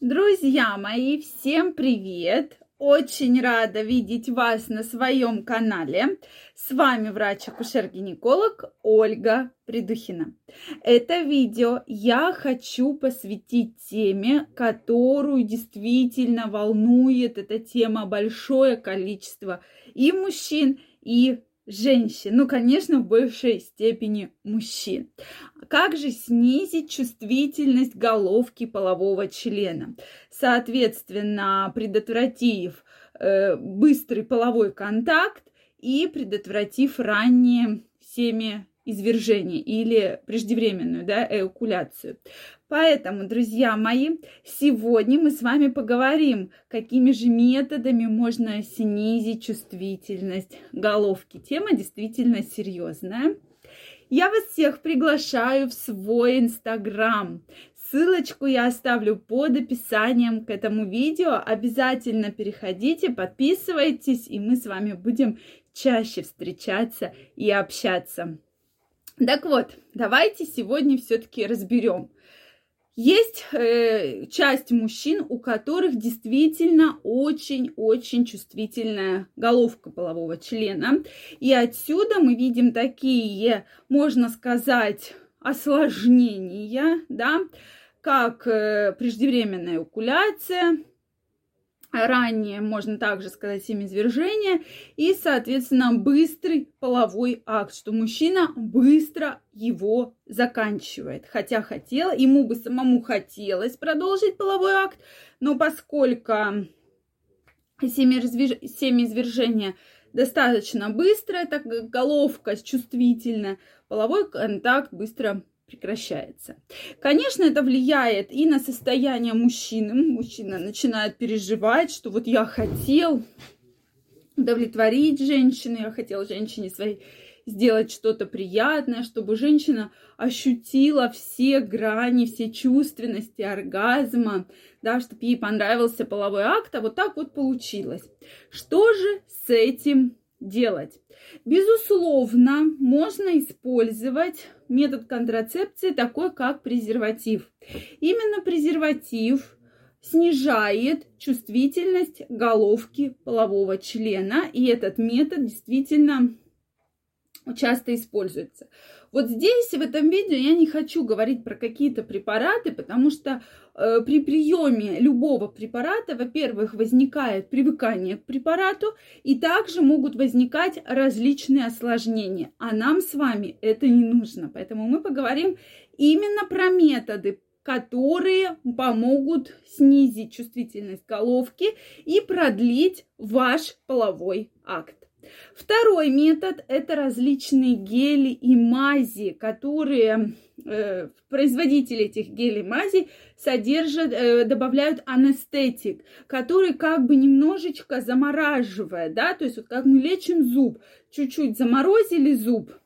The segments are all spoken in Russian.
Друзья мои, всем привет! Очень рада видеть вас на своем канале. С вами врач-акушер-гинеколог Ольга Придухина. Это видео я хочу посвятить теме, которую действительно волнует эта тема большое количество и мужчин, и женщин, ну, конечно, в большей степени мужчин. Как же снизить чувствительность головки полового члена? Соответственно, предотвратив э, быстрый половой контакт и предотвратив раннее семя извержение или преждевременную да, эякуляцию. Поэтому, друзья мои, сегодня мы с вами поговорим, какими же методами можно снизить чувствительность головки. Тема действительно серьезная. Я вас всех приглашаю в свой инстаграм. Ссылочку я оставлю под описанием к этому видео. Обязательно переходите, подписывайтесь, и мы с вами будем чаще встречаться и общаться. Так вот, давайте сегодня все-таки разберем. Есть э, часть мужчин, у которых действительно очень-очень чувствительная головка полового члена. И отсюда мы видим такие, можно сказать, осложнения, да, как э, преждевременная эякуляция, ранее, можно также сказать, семяизвержение и, соответственно, быстрый половой акт, что мужчина быстро его заканчивает. Хотя хотел, ему бы самому хотелось продолжить половой акт, но поскольку семяизвержение достаточно быстрое, так головка чувствительная, половой контакт быстро прекращается. Конечно, это влияет и на состояние мужчины. Мужчина начинает переживать, что вот я хотел удовлетворить женщину, я хотел женщине своей сделать что-то приятное, чтобы женщина ощутила все грани, все чувственности оргазма, да, чтобы ей понравился половой акт, а вот так вот получилось. Что же с этим делать? Безусловно, можно использовать метод контрацепции такой, как презерватив. Именно презерватив снижает чувствительность головки полового члена, и этот метод действительно часто используется. Вот здесь, в этом видео, я не хочу говорить про какие-то препараты, потому что э, при приеме любого препарата, во-первых, возникает привыкание к препарату, и также могут возникать различные осложнения. А нам с вами это не нужно. Поэтому мы поговорим именно про методы, которые помогут снизить чувствительность головки и продлить ваш половой акт. Второй метод – это различные гели и мази, которые э, производители этих гелей и мази содержат, э, добавляют анестетик, который как бы немножечко замораживает, да, то есть вот как мы лечим зуб, чуть-чуть заморозили зуб –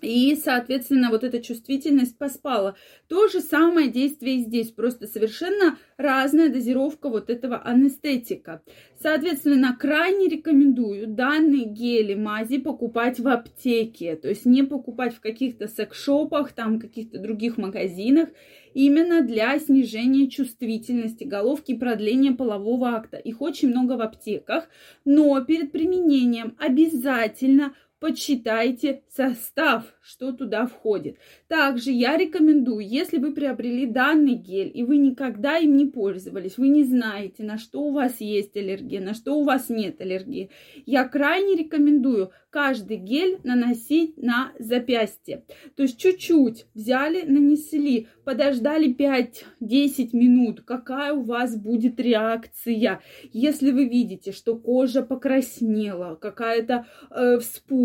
и, соответственно, вот эта чувствительность поспала. То же самое действие и здесь, просто совершенно разная дозировка вот этого анестетика. Соответственно, крайне рекомендую данные гели, мази покупать в аптеке, то есть не покупать в каких-то секс-шопах, там каких-то других магазинах, именно для снижения чувствительности головки и продления полового акта. Их очень много в аптеках, но перед применением обязательно почитайте состав, что туда входит. Также я рекомендую, если вы приобрели данный гель и вы никогда им не пользовались, вы не знаете, на что у вас есть аллергия, на что у вас нет аллергии, я крайне рекомендую каждый гель наносить на запястье. То есть чуть-чуть взяли, нанесли, подождали 5-10 минут, какая у вас будет реакция. Если вы видите, что кожа покраснела, какая-то э,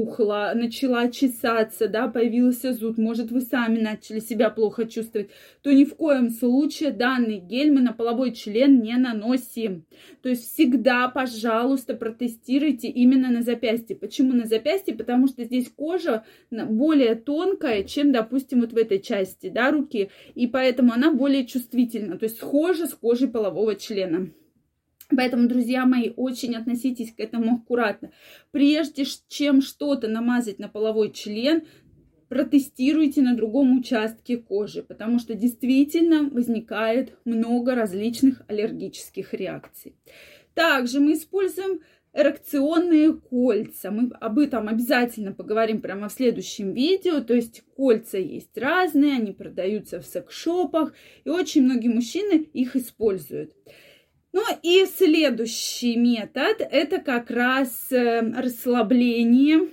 вспухла, начала чесаться, да, появился зуд, может вы сами начали себя плохо чувствовать, то ни в коем случае данный гель мы на половой член не наносим. То есть всегда, пожалуйста, протестируйте именно на запястье. Почему на запястье, потому что здесь кожа более тонкая, чем, допустим, вот в этой части, да, руки, и поэтому она более чувствительна, то есть схожа с кожей полового члена. Поэтому, друзья мои, очень относитесь к этому аккуратно. Прежде чем что-то намазать на половой член, протестируйте на другом участке кожи, потому что действительно возникает много различных аллергических реакций. Также мы используем эрекционные кольца. Мы об этом обязательно поговорим прямо в следующем видео. То есть кольца есть разные, они продаются в секс-шопах, и очень многие мужчины их используют. Ну и следующий метод – это как раз э, расслабление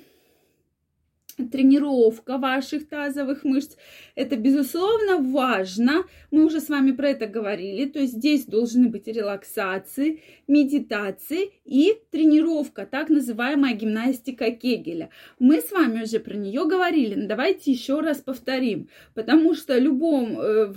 тренировка ваших тазовых мышц. Это, безусловно, важно. Мы уже с вами про это говорили. То есть здесь должны быть релаксации, медитации и тренировка, так называемая гимнастика Кегеля. Мы с вами уже про нее говорили, но давайте еще раз повторим. Потому что любом э,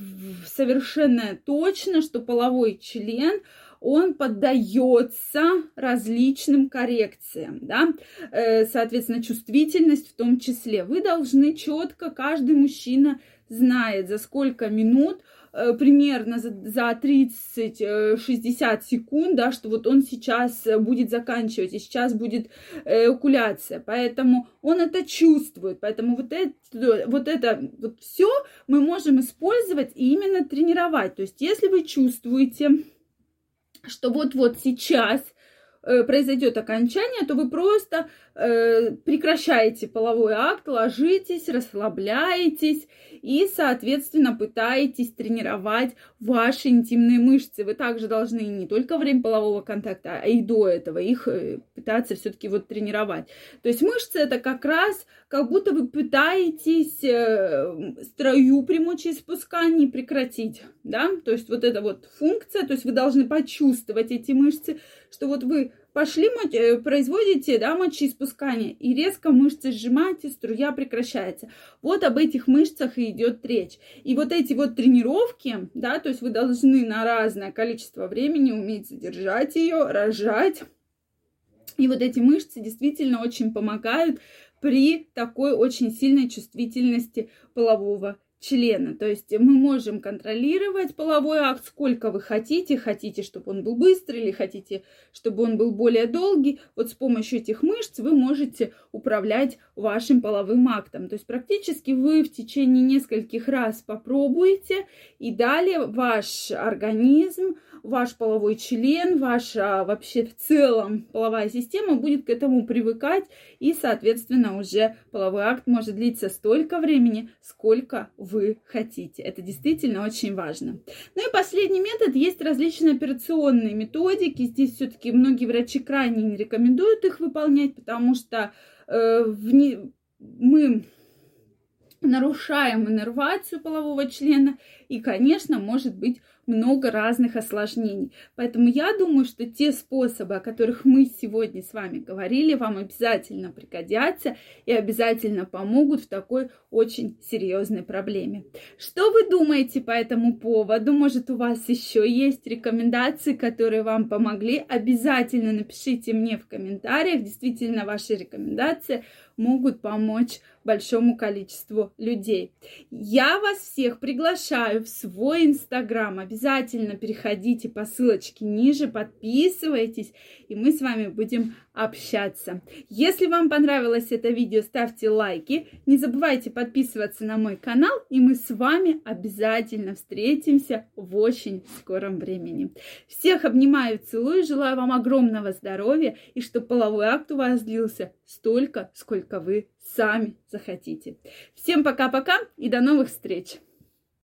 совершенно точно, что половой член – он поддается различным коррекциям, да, э, соответственно, чувствительность в том числе. Вы должны четко, каждый мужчина знает, за сколько минут э, примерно за, за 30-60 э, секунд, да, что вот он сейчас будет заканчивать, и сейчас будет эякуляция. Поэтому он это чувствует. Поэтому вот это, вот это вот все мы можем использовать и именно тренировать. То есть, если вы чувствуете что вот-вот сейчас произойдет окончание, то вы просто э, прекращаете половой акт, ложитесь, расслабляетесь и, соответственно, пытаетесь тренировать ваши интимные мышцы. Вы также должны не только во время полового контакта, а и до этого их э, пытаться все-таки вот тренировать. То есть мышцы это как раз как будто вы пытаетесь э, строю при мочеиспускании прекратить, да, то есть вот эта вот функция, то есть вы должны почувствовать эти мышцы, что вот вы пошли, э, производите да, мочеиспускание, и резко мышцы сжимаете, струя прекращается. Вот об этих мышцах и идет речь. И вот эти вот тренировки, да, то есть вы должны на разное количество времени уметь задержать ее, рожать. И вот эти мышцы действительно очень помогают при такой очень сильной чувствительности полового члена. То есть мы можем контролировать половой акт, сколько вы хотите. Хотите, чтобы он был быстрый или хотите, чтобы он был более долгий. Вот с помощью этих мышц вы можете управлять вашим половым актом. То есть практически вы в течение нескольких раз попробуете, и далее ваш организм ваш половой член, ваша вообще в целом половая система будет к этому привыкать, и, соответственно, уже половой акт может длиться столько времени, сколько вы хотите. Это действительно очень важно. Ну и последний метод, есть различные операционные методики. Здесь все-таки многие врачи крайне не рекомендуют их выполнять, потому что э, в не... мы нарушаем иннервацию полового члена, и, конечно, может быть много разных осложнений. Поэтому я думаю, что те способы, о которых мы сегодня с вами говорили, вам обязательно пригодятся и обязательно помогут в такой очень серьезной проблеме. Что вы думаете по этому поводу? Может, у вас еще есть рекомендации, которые вам помогли? Обязательно напишите мне в комментариях. Действительно, ваши рекомендации могут помочь большому количеству людей. Я вас всех приглашаю в свой инстаграм. Обязательно переходите по ссылочке ниже, подписывайтесь, и мы с вами будем общаться. Если вам понравилось это видео, ставьте лайки. Не забывайте подписываться на мой канал, и мы с вами обязательно встретимся в очень скором времени. Всех обнимаю, целую, желаю вам огромного здоровья и чтобы половой акт у вас длился столько, сколько вы сами захотите. Всем пока-пока и до новых встреч!